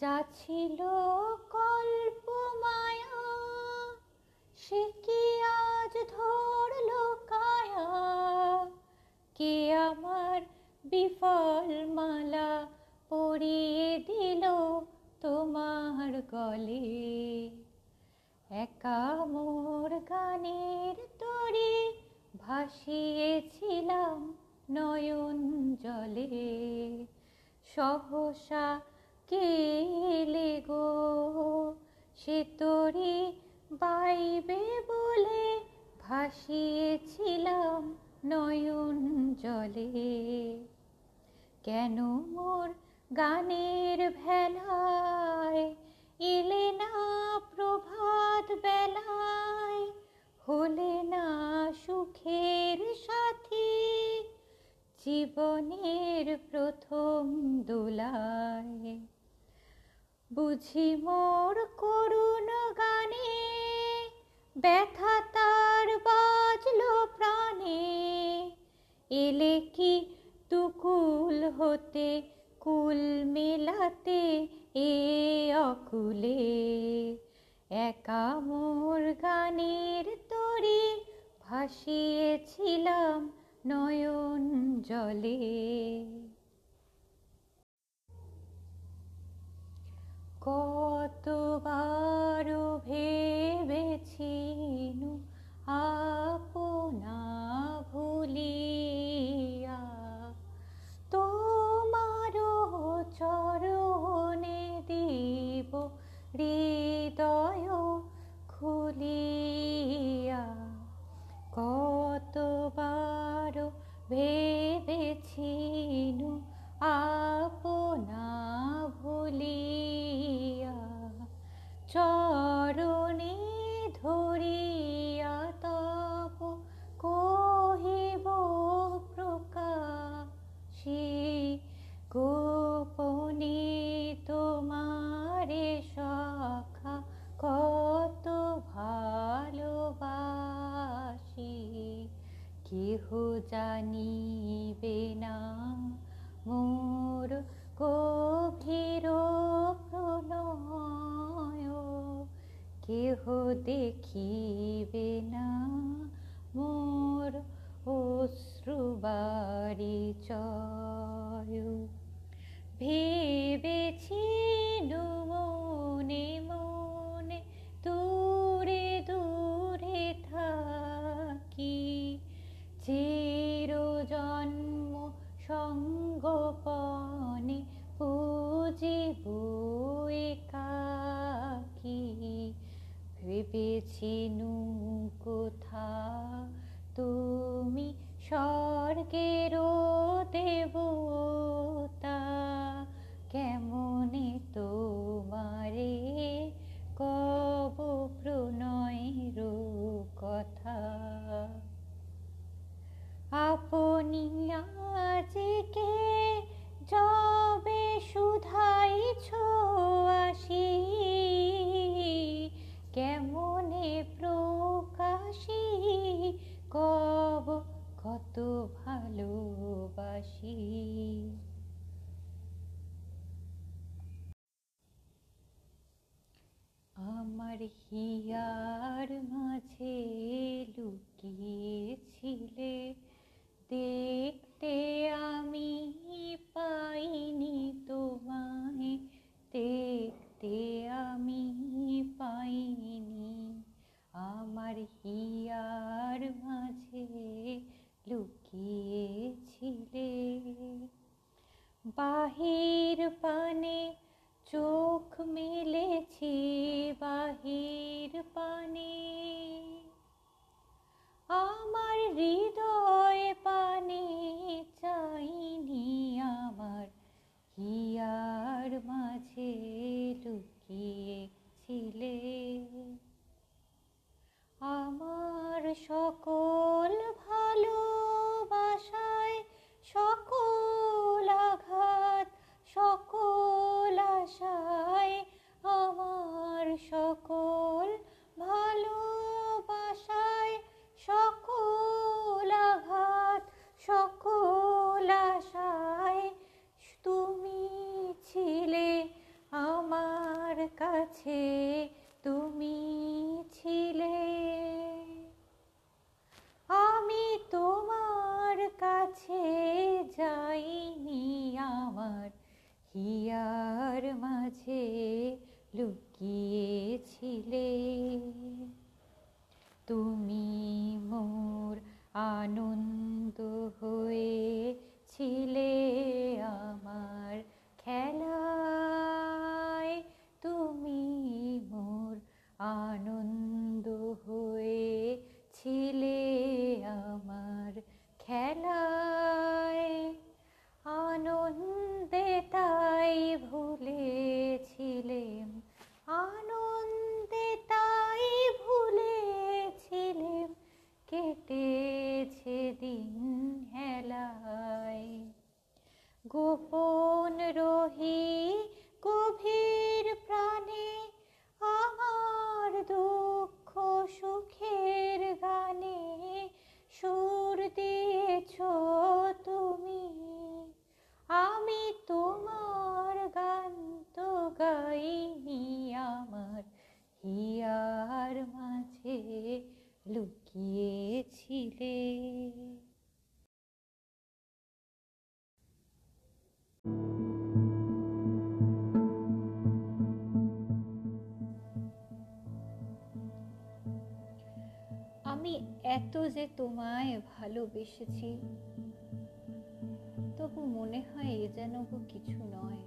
যা ছিল কল্প মায়া সে কি আজ ধরল কায়া? কে আমার বিফল মালা পরিয়ে দিল তোমার গলে? একা মোর গানের তরি ভাসিয়েছিলাম নয়ন জলে। সহসা কেলে গো, সে তরি বাইবে বলে ভাসিয়েছিলাম নয়ন জলে। কেন মোর গানের ভেলায় এলে না প্রভাত বেলায়? হলে না সুখের সাথী জীবনের প্রথম দোলায়। বুঝি মোর করুণ গানে ব্যথা তার বাজলো প্রাণে। এলে কি তুকুল হতে, কুল মেলাতে এ অকুলে। একা মোর গানের তরি ভাসিয়েছিলাম নয়ন জলে। কতবার ভেবেছি বাহির পানে চোখ মেলেছি, বাহির পানে। আমার হৃদয় পানে চাইনি আমার, হিয়ার মাঝে লুকিয়েছিলে। আমার সকল ভালোবাসায় সকল সকল আশায় আমার সকল ভালোবাসায় সকল হিয়ার মাঝে লুকিয়েছিলে। তুমি মোর আনন্দ হয়েছিলে আমার খেলায়। তুমি মোর আনন্দ হয়েছিলে গোপন রহি গভীর প্রাণে আমার দুঃখ সুখের গানে সুর দিয়েছ তুমি। আমি তোমার গান তো গাইনি আমার, হিয়ার মাঝে লুকিয়েছিলে। এত যে তোমায় ভালোবেসেছি, তবু মনে হয় এ যেন কিছু নয়।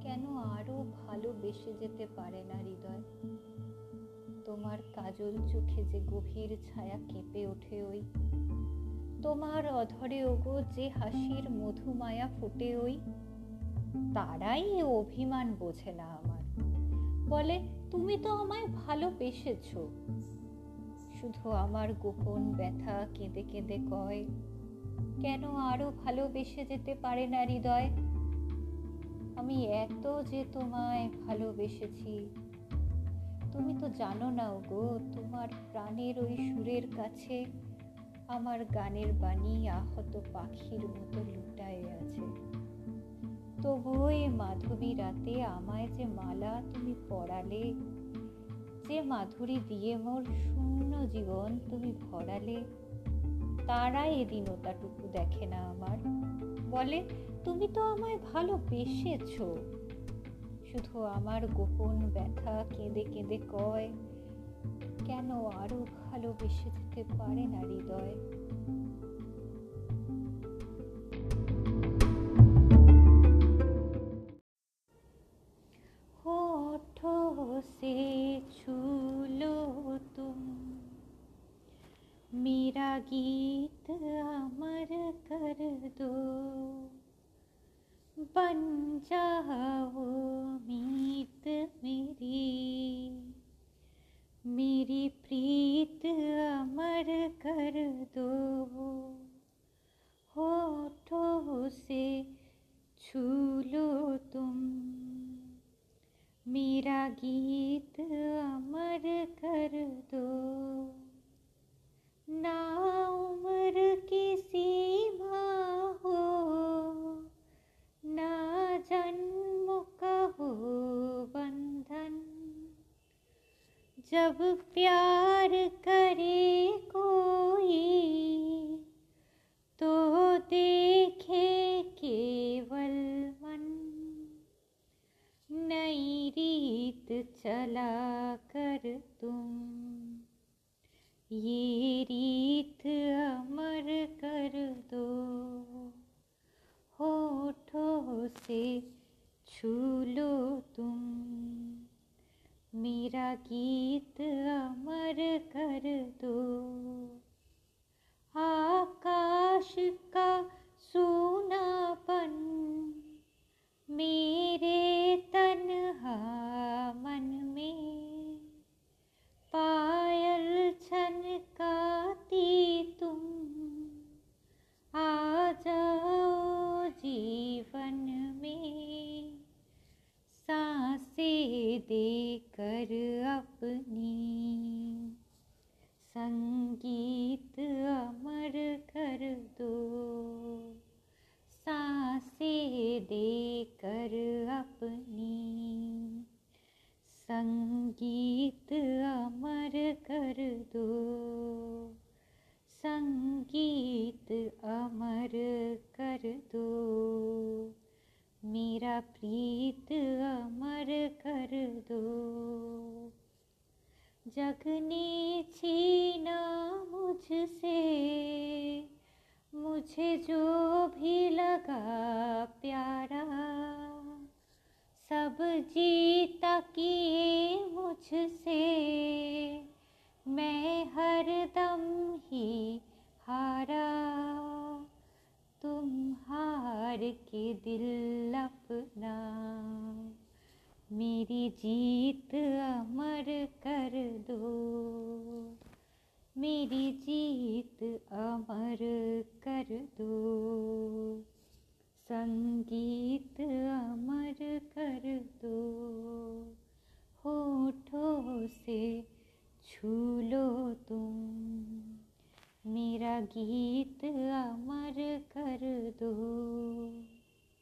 কেন আরও ভালোবেসে যেতে পারে না হৃদয়? তোমার কাজল চোখে যে গভীর ছায়া কেঁপে ওঠে ওই, তোমার অধরে ওগো যে হাসির মধুমায়া ফুটে ওই, তারাই অভিমান বোঝে না আমার। বলে, তুমি তো আমায় ভালোবেসেছো। শুধু আমার গোপন ব্যথা কেঁদে কেঁদে কয়, কেন আরও ভালোবেসে যেতে পারে না হৃদয়? আমি এত যে তোমায় ভালোবেসেছি। তুমি তো জানো না গো তোমার প্রাণের ওই সুরের কাছে আমার গানের বাণী আহত পাখির মতো লুটায়ে আছে। তবুও এ মাধবী রাতে আমায় যে মালা তুমি পরালে যে মাধুরী দিয়ে মোর শূন্য জীবন তুমি ভরালে তারা এদিন ওটাটুকু দেখে না আমার। বলে, তুমি তো আমায় ভালোবেসেছ। শুধু আমার গোপন ব্যথা কেঁদে কেঁদে কয়, কেন আরও ভালোবেসে যেতে পারে না হৃদয়? छू लो तुम। मेरा गीत अमर कर दो। बन जाओ मीत मेरी। मेरी प्रीत अमर कर दो। जब प्यार करे कोई तो देखे केवल मन। नई रीत चला कर तुम, ये रीत अमर कर दो। होठों से छू गीत अमर कर दो। मेरा प्रीत अमर कर दो। जगने छीना मुझसे, मुझे जो भी लगा प्यारा, सब जीता किए मुझसे। मैं हर दम ही हारा। तुम हार के दिल अपना। मेरी जीत अमर कर दो। मेरी जीत अमर कर दो। संगीत अमर कर दो। होठों से छू लो तुम। मेरा गीत अमर कर दो।